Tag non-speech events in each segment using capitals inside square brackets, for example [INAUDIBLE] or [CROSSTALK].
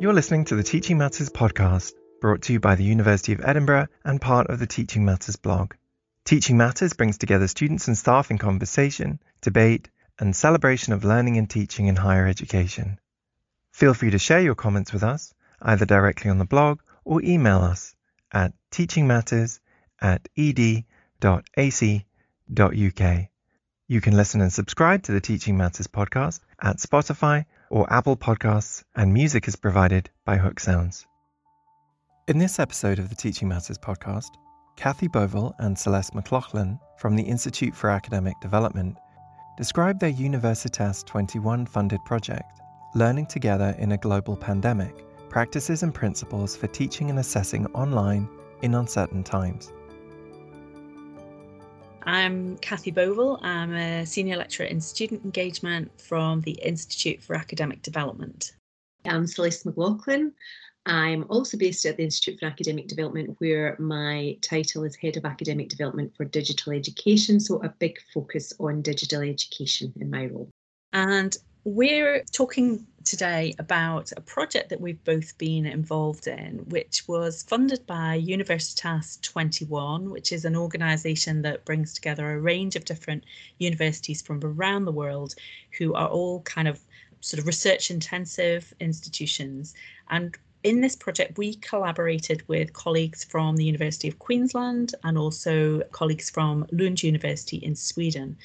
You're listening to the Teaching Matters podcast, brought to you by the University of Edinburgh and part of the Teaching Matters blog. Teaching Matters brings together students and staff in conversation, debate, and celebration of learning and teaching in higher education. Feel free to share your comments with us, either directly on the blog or email us at teachingmatters at ed.ac.uk. You can listen and subscribe to the Teaching Matters podcast at Spotify or Apple Podcasts, and music is provided by Hook Sounds. In this episode of the Teaching Matters podcast, Cathy Bovill and Celeste McLaughlin from the Institute for Academic Development describe their Universitas 21 funded project, Learning Together in a Global Pandemic Practices and Principles for Teaching and Assessing Online in Uncertain Times. I'm Cathy Bovill. I'm a senior lecturer in student engagement from the Institute for Academic Development. I'm Celeste McLaughlin. I'm also based at the Institute for Academic Development, where my title is Head of Academic Development for Digital Education. So, a big focus on digital education in my role. And we're talking today about a project that we've both been involved in, which was funded by Universitas 21, which is an organisation that brings together a range of different universities from around the world who are all kind of sort of research intensive institutions. And in this project, we collaborated with colleagues from the University of Queensland and also colleagues from Lund University in Sweden.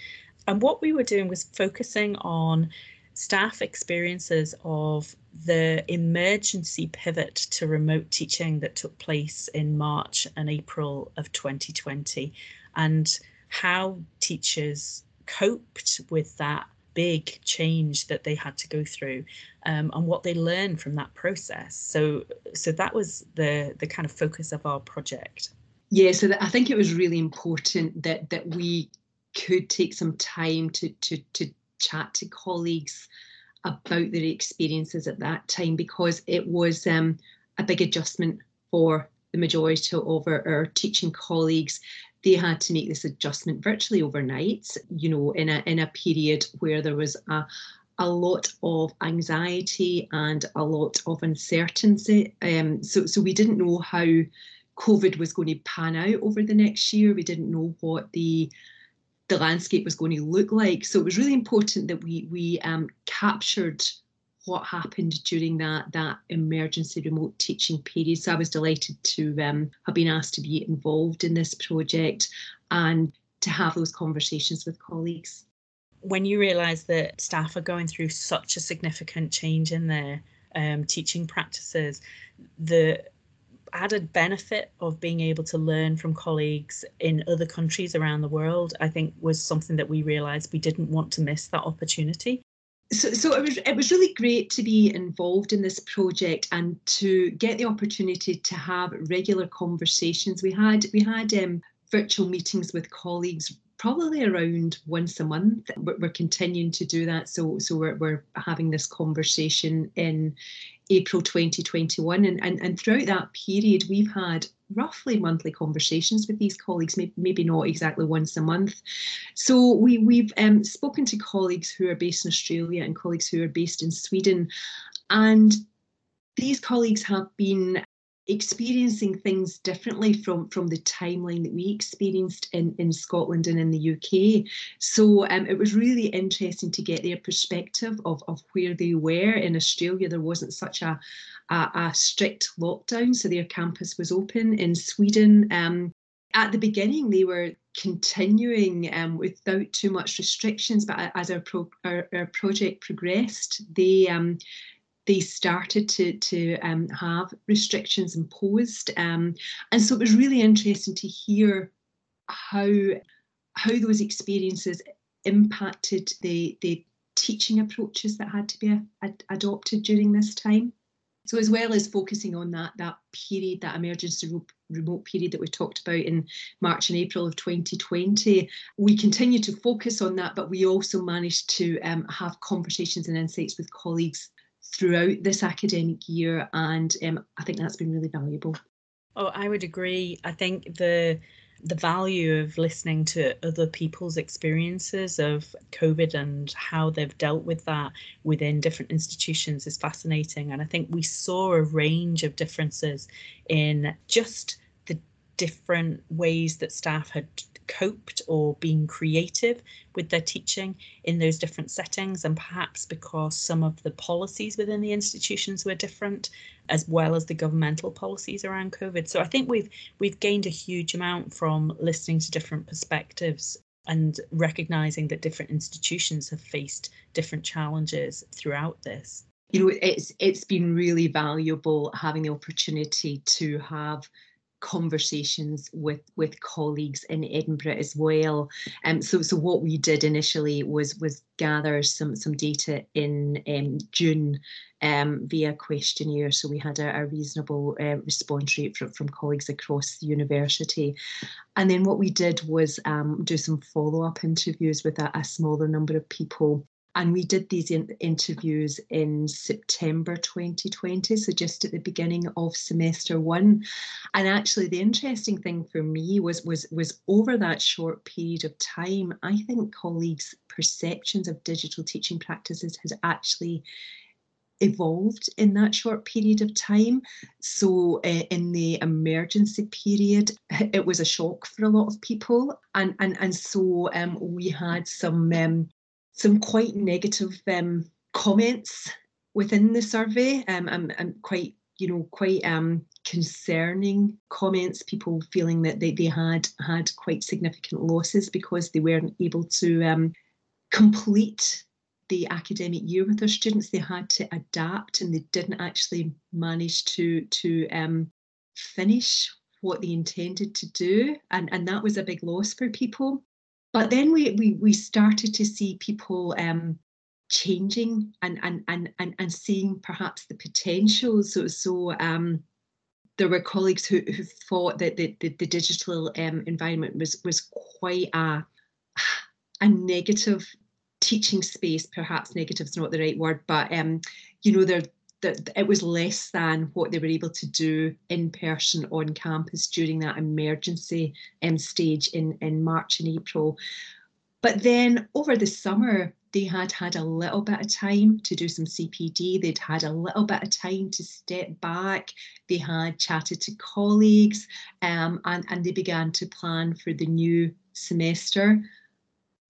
And what we were doing was focusing on staff experiences of the emergency pivot to remote teaching that took place in March and April of 2020 and how teachers coped with that big change that they had to go through um, and what they learned from that process. So so that was the the kind of focus of our project. Yeah so i think it was really important that that we could take some time to to to chat to colleagues about their experiences at that time because it was um, a big adjustment for the majority of our, our, teaching colleagues. They had to make this adjustment virtually overnight, you know, in a in a period where there was a a lot of anxiety and a lot of uncertainty. Um, so so we didn't know how COVID was going to pan out over the next year. We didn't know what the the landscape was going to look like. So it was really important that we we um, captured what happened during that that emergency remote teaching period. So I was delighted to um, have been asked to be involved in this project and to have those conversations with colleagues. When you realise that staff are going through such a significant change in their um, teaching practices, the added benefit of being able to learn from colleagues in other countries around the world, I think was something that we realised we didn't want to miss that opportunity. So, so it was it was really great to be involved in this project and to get the opportunity to have regular conversations. We had we had um, virtual meetings with colleagues probably around once a month. We're, continuing to do that. So so we're, we're having this conversation in April 2021. And, and, and throughout that period, we've had roughly monthly conversations with these colleagues, maybe, not exactly once a month. So we, we've um, spoken to colleagues who are based in Australia and colleagues who are based in Sweden. And these colleagues have been experiencing things differently from from the timeline that we experienced in in Scotland and in the UK. So um, it was really interesting to get their perspective of of where they were in Australia. There wasn't such a a, a strict lockdown, so their campus was open. In Sweden, um, at the beginning, they were continuing um, without too much restrictions, but as our, pro- our, our project progressed, they um, they started to to um, have restrictions imposed, um, and so it was really interesting to hear how how those experiences impacted the the teaching approaches that had to be ad- adopted during this time. So as well as focusing on that that period, that emergency remote period that we talked about in March and April of 2020, we continue to focus on that, but we also managed to um, have conversations and insights with colleagues throughout this academic year, and um, I think that's been really valuable. Oh, I would agree. I think the the value of listening to other people's experiences of COVID and how they've dealt with that within different institutions is fascinating. And I think we saw a range of differences in just different ways that staff had coped or been creative with their teaching in those different settings and perhaps because some of the policies within the institutions were different as well as the governmental policies around covid. So i think we've we've gained a huge amount from listening to different perspectives and recognizing that different institutions have faced different challenges throughout this. You know it's it's been really valuable having the opportunity to have conversations with with colleagues in Edinburgh as well. Um, so so what we did initially was was gather some some data in um, June um, via questionnaire. So we had a, a reasonable uh, response rate from, from colleagues across the university. And then what we did was um, do some follow up interviews with a, a smaller number of people and we did these in- interviews in September 2020, so just at the beginning of semester one. And actually, the interesting thing for me was was was over that short period of time, I think colleagues' perceptions of digital teaching practices has actually evolved in that short period of time. So, uh, in the emergency period, [LAUGHS] it was a shock for a lot of people, and and and so um, we had some um, some quite negative um, comments within the survey. Um, and, and quite you know quite um, concerning comments people feeling that they, they had had quite significant losses because they weren't able to um, complete the academic year with their students. They had to adapt and they didn't actually manage to to um, finish what they intended to do. And and that was a big loss for people but then we we, we started to see people um, changing and, and and and and seeing perhaps the potential. So so um, there were colleagues who, who thought that the, the, the digital um, environment was was quite a a negative teaching space. Perhaps negative is not the right word, but um, you know there that it was less than what they were able to do in person on campus during that emergency um, stage in, in March and April. But then over the summer, they had had a little bit of time to do some CPD. They'd had a little bit of time to step back. They had chatted to colleagues um, and, and they began to plan for the new semester.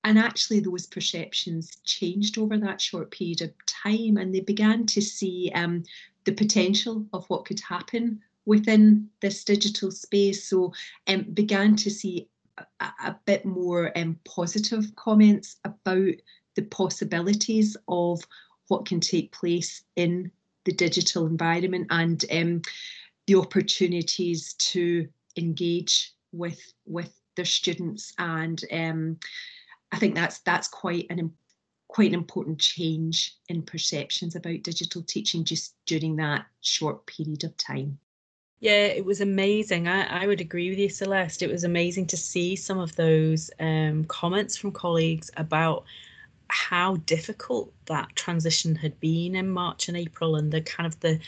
And actually, those perceptions changed over that short period of time, and they began to see um, the potential of what could happen within this digital space. So, um, began to see a, a bit more um, positive comments about the possibilities of what can take place in the digital environment and um, the opportunities to engage with with their students and um, I think that's that's quite an quite an important change in perceptions about digital teaching just during that short period of time. Yeah, it was amazing. I, I would agree with you, Celeste. It was amazing to see some of those um, comments from colleagues about how difficult that transition had been in March and April and the kind of the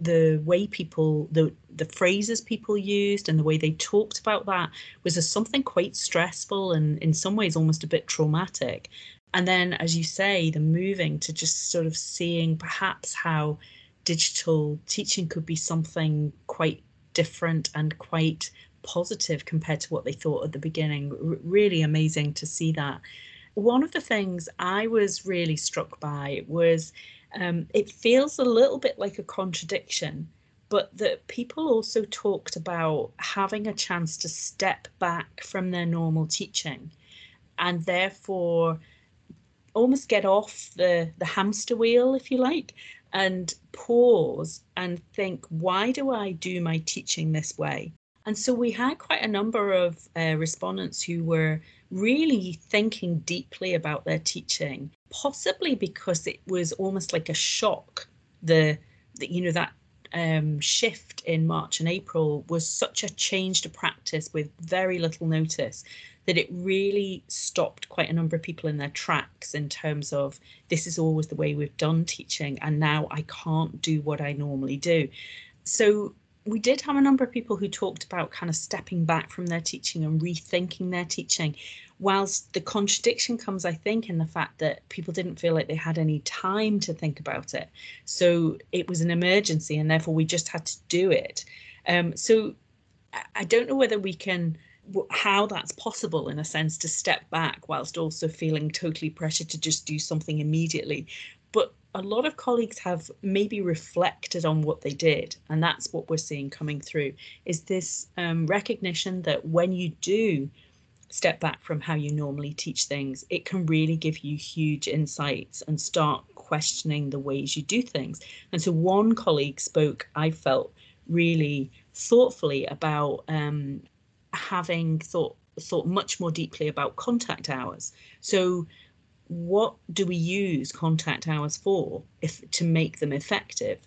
the way people the the phrases people used and the way they talked about that was as something quite stressful and in some ways almost a bit traumatic. And then as you say the moving to just sort of seeing perhaps how digital teaching could be something quite different and quite positive compared to what they thought at the beginning. R- really amazing to see that. One of the things i was really struck by was um, it feels a little bit like a contradiction, but that people also talked about having a chance to step back from their normal teaching and therefore almost get off the, the hamster wheel, if you like, and pause and think, why do I do my teaching this way? And so we had quite a number of uh, respondents who were really thinking deeply about their teaching, possibly because it was almost like a shock. The, the you know that um, shift in March and April was such a change to practice with very little notice that it really stopped quite a number of people in their tracks in terms of this is always the way we've done teaching and now I can't do what I normally do. So we did have a number of people who talked about kind of stepping back from their teaching and rethinking their teaching. Whilst the contradiction comes, I think, in the fact that people didn't feel like they had any time to think about it. So it was an emergency, and therefore we just had to do it. Um, so I don't know whether we can how that's possible in a sense to step back whilst also feeling totally pressured to just do something immediately but a lot of colleagues have maybe reflected on what they did and that's what we're seeing coming through is this um, recognition that when you do step back from how you normally teach things it can really give you huge insights and start questioning the ways you do things. And so one colleague spoke i felt really thoughtfully about um, having thought thought much more deeply about contact hours. So what do we use contact hours for if to make them effective?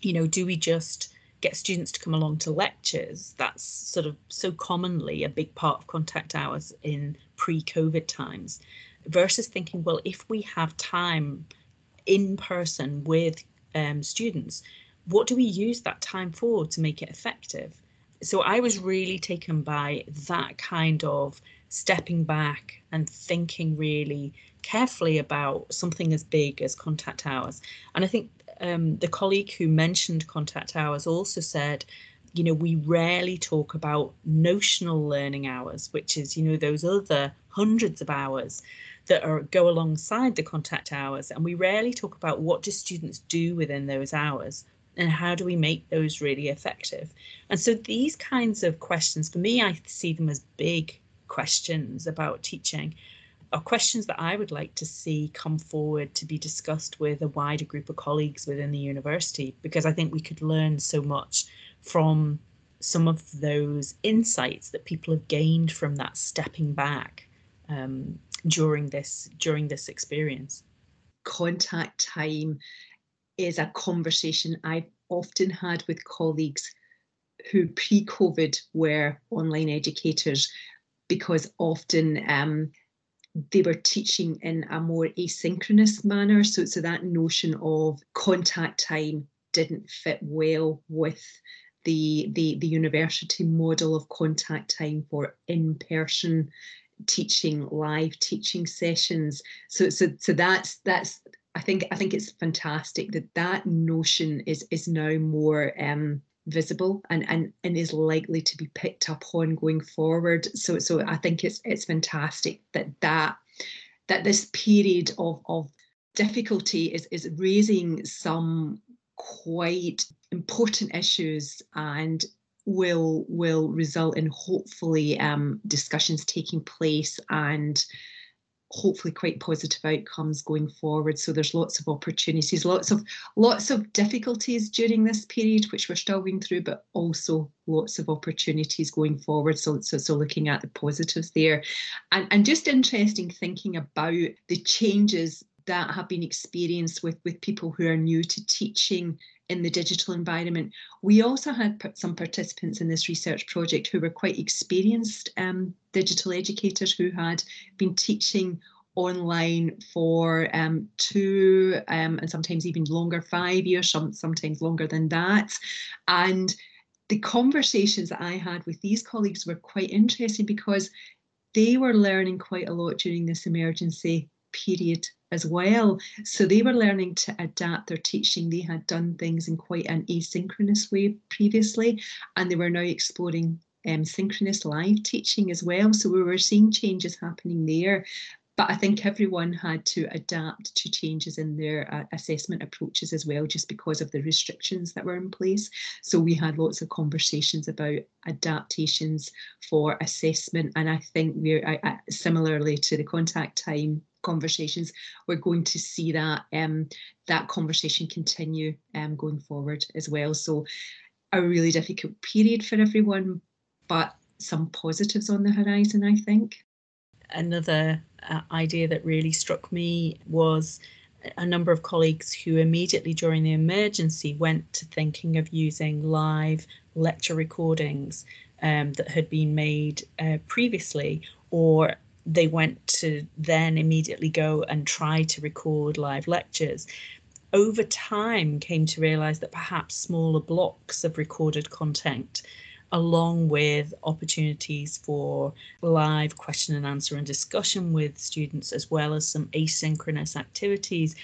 You know do we just get students to come along to lectures? That's sort of so commonly a big part of contact hours in pre-covid times versus thinking well if we have time in person with um, students what do we use that time for to make it effective? So i was really taken by that kind of stepping back and thinking really carefully about something as big as contact hours. And I think um, the colleague who mentioned contact hours also said, you know, we rarely talk about notional learning hours, which is, you know, those other hundreds of hours that are go alongside the contact hours. And we rarely talk about what do students do within those hours and how do we make those really effective. And so these kinds of questions, for me, I see them as big questions about teaching are questions that I would like to see come forward to be discussed with a wider group of colleagues within the university, because I think we could learn so much from some of those insights that people have gained from that stepping back um, during this during this experience. Contact time is a conversation I've often had with colleagues who pre-COVID were online educators because often um, they were teaching in a more asynchronous manner. So, so that notion of contact time didn't fit well with the, the, the university model of contact time for in-person teaching, live teaching sessions. So, so, so that's that's I think I think it's fantastic that that notion is is now more um, visible and, and and is likely to be picked up on going forward. So so I think it's it's fantastic that that that this period of of difficulty is is raising some quite important issues and will will result in hopefully um, discussions taking place and hopefully quite positive outcomes going forward. So there's lots of opportunities lots of lots of difficulties during this period which we're still going through but also lots of opportunities going forward. So so, so looking at the positives there. And and just interesting thinking about the changes that have been experienced with with people who are new to teaching in the digital environment. We also had some participants in this research project who were quite experienced um, digital educators who had been teaching online for um, two um, and sometimes even longer, five years, some, sometimes longer than that. And the conversations that I had with these colleagues were quite interesting because they were learning quite a lot during this emergency period as well. So they were learning to adapt their teaching. They had done things in quite an asynchronous way previously, and they were now exploring um, synchronous live teaching as well. So we were seeing changes happening there. But I think everyone had to adapt to changes in their uh, assessment approaches as well, just because of the restrictions that were in place. So we had lots of conversations about adaptations for assessment. And I think we're I, I, similarly to the contact time conversations, we're going to see that um, that conversation continue um, going forward as well. So a really difficult period for everyone, but some positives on the horizon, I think. Another uh, idea that really struck me was a number of colleagues who immediately during the emergency went to thinking of using live lecture recordings um, that had been made uh, previously or they went to then immediately go and try to record live lectures. over time came to realize that perhaps smaller blocks of recorded content along with opportunities for live question and answer and discussion with students as well as some asynchronous activities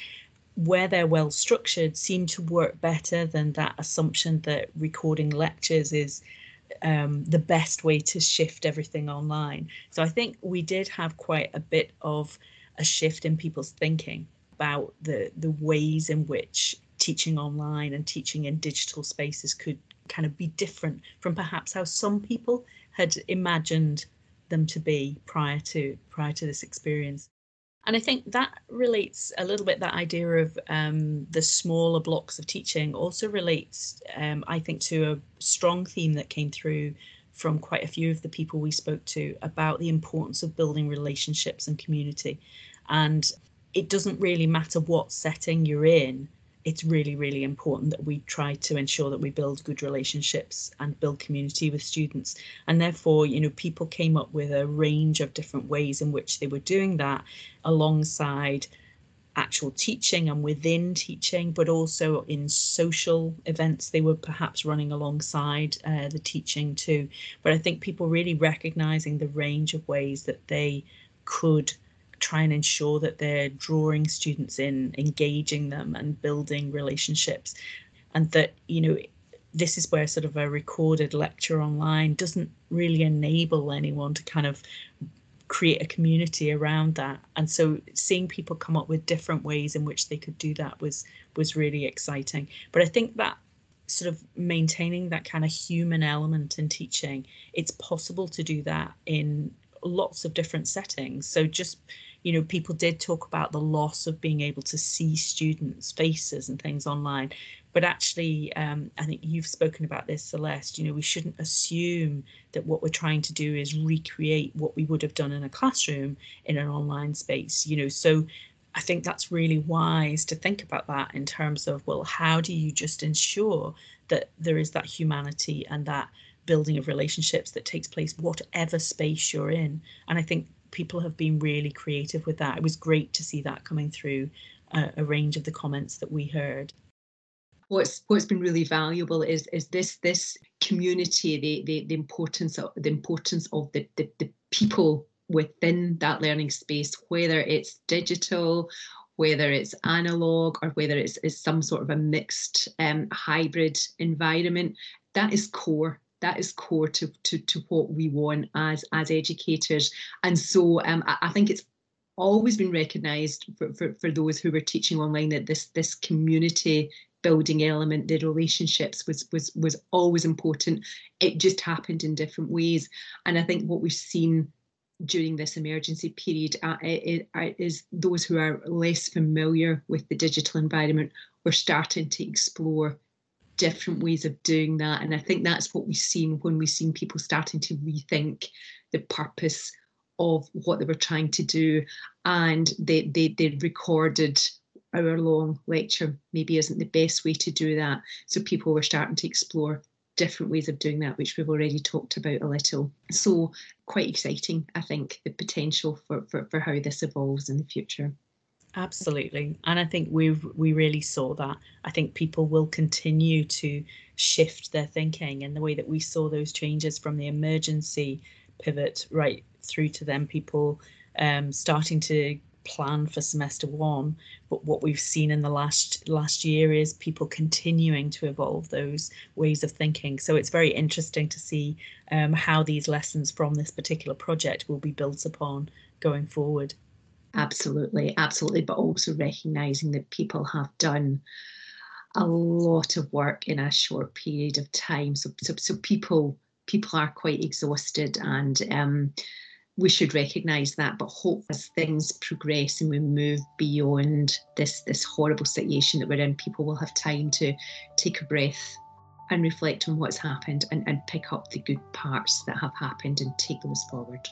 where they're well structured seem to work better than that assumption that recording lectures is um, the best way to shift everything online. So I think we did have quite a bit of a shift in people's thinking about the the ways in which teaching online and teaching in digital spaces could kind of be different from perhaps how some people had imagined them to be prior to prior to this experience and i think that relates a little bit that idea of um, the smaller blocks of teaching also relates um, i think to a strong theme that came through from quite a few of the people we spoke to about the importance of building relationships and community. And it doesn't really matter what setting you're in it's really really important that we try to ensure that we build good relationships and build community with students. And therefore you know people came up with a range of different ways in which they were doing that alongside actual teaching and within teaching but also in social events they were perhaps running alongside uh, the teaching too. But i think people really recognizing the range of ways that they could try and ensure that they're drawing students in, engaging them, and building relationships. And that, you know, this is where sort of a recorded lecture online doesn't really enable anyone to kind of create a community around that. And so seeing people come up with different ways in which they could do that was was really exciting. But i think that sort of maintaining that kind of human element in teaching it's possible to do that in lots of different settings. So just you know, people did talk about the loss of being able to see students' faces and things online. But actually, um, I think you've spoken about this, Celeste. You know, we shouldn't assume that what we're trying to do is recreate what we would have done in a classroom in an online space. You know, so I think that's really wise to think about that in terms of, well, how do you just ensure that there is that humanity and that building of relationships that takes place whatever space you're in? And I think people have been really creative with that. It was great to see that coming through uh, a range of the comments that we heard. What's what's been really valuable is is this this community, the the, the importance of the importance of the, the, the people within that learning space, whether it's digital, whether it's analog, or whether it's, it's some sort of a mixed um, hybrid environment. That is core that is core to, to, to what we want as, as educators. And so um, I, I think it's always been recognised for, for, for those who were teaching online that this this community building element, the relationships was was was always important. It just happened in different ways, and I think what we've seen during this emergency period uh, is those who are less familiar with the digital environment were starting to explore different ways of doing that. And I think that's what we've seen when we've seen people starting to rethink the purpose of what they were trying to do. And they they, they recorded hour long lecture maybe isn't the best way to do that. So people were starting to explore different ways of doing that, which we've already talked about a little. So quite exciting, I think, the potential for, for, for how this evolves in the future. Absolutely. And I think we we really saw that. I think people will continue to shift their thinking in the way that we saw those changes from the emergency pivot right through to them people um, starting to plan for semester one. But what we've seen in the last last year is people continuing to evolve those ways of thinking. So it's very interesting to see um, how these lessons from this particular project will be built upon going forward. Absolutely, absolutely. But also recognizing that people have done a lot of work in a short period of time. So, so, so people people are quite exhausted, and um, we should recognise that. But hope as things progress and we move beyond this this horrible situation that we're in, people will have time to take a breath and reflect on what's happened and, and pick up the good parts that have happened and take those forward.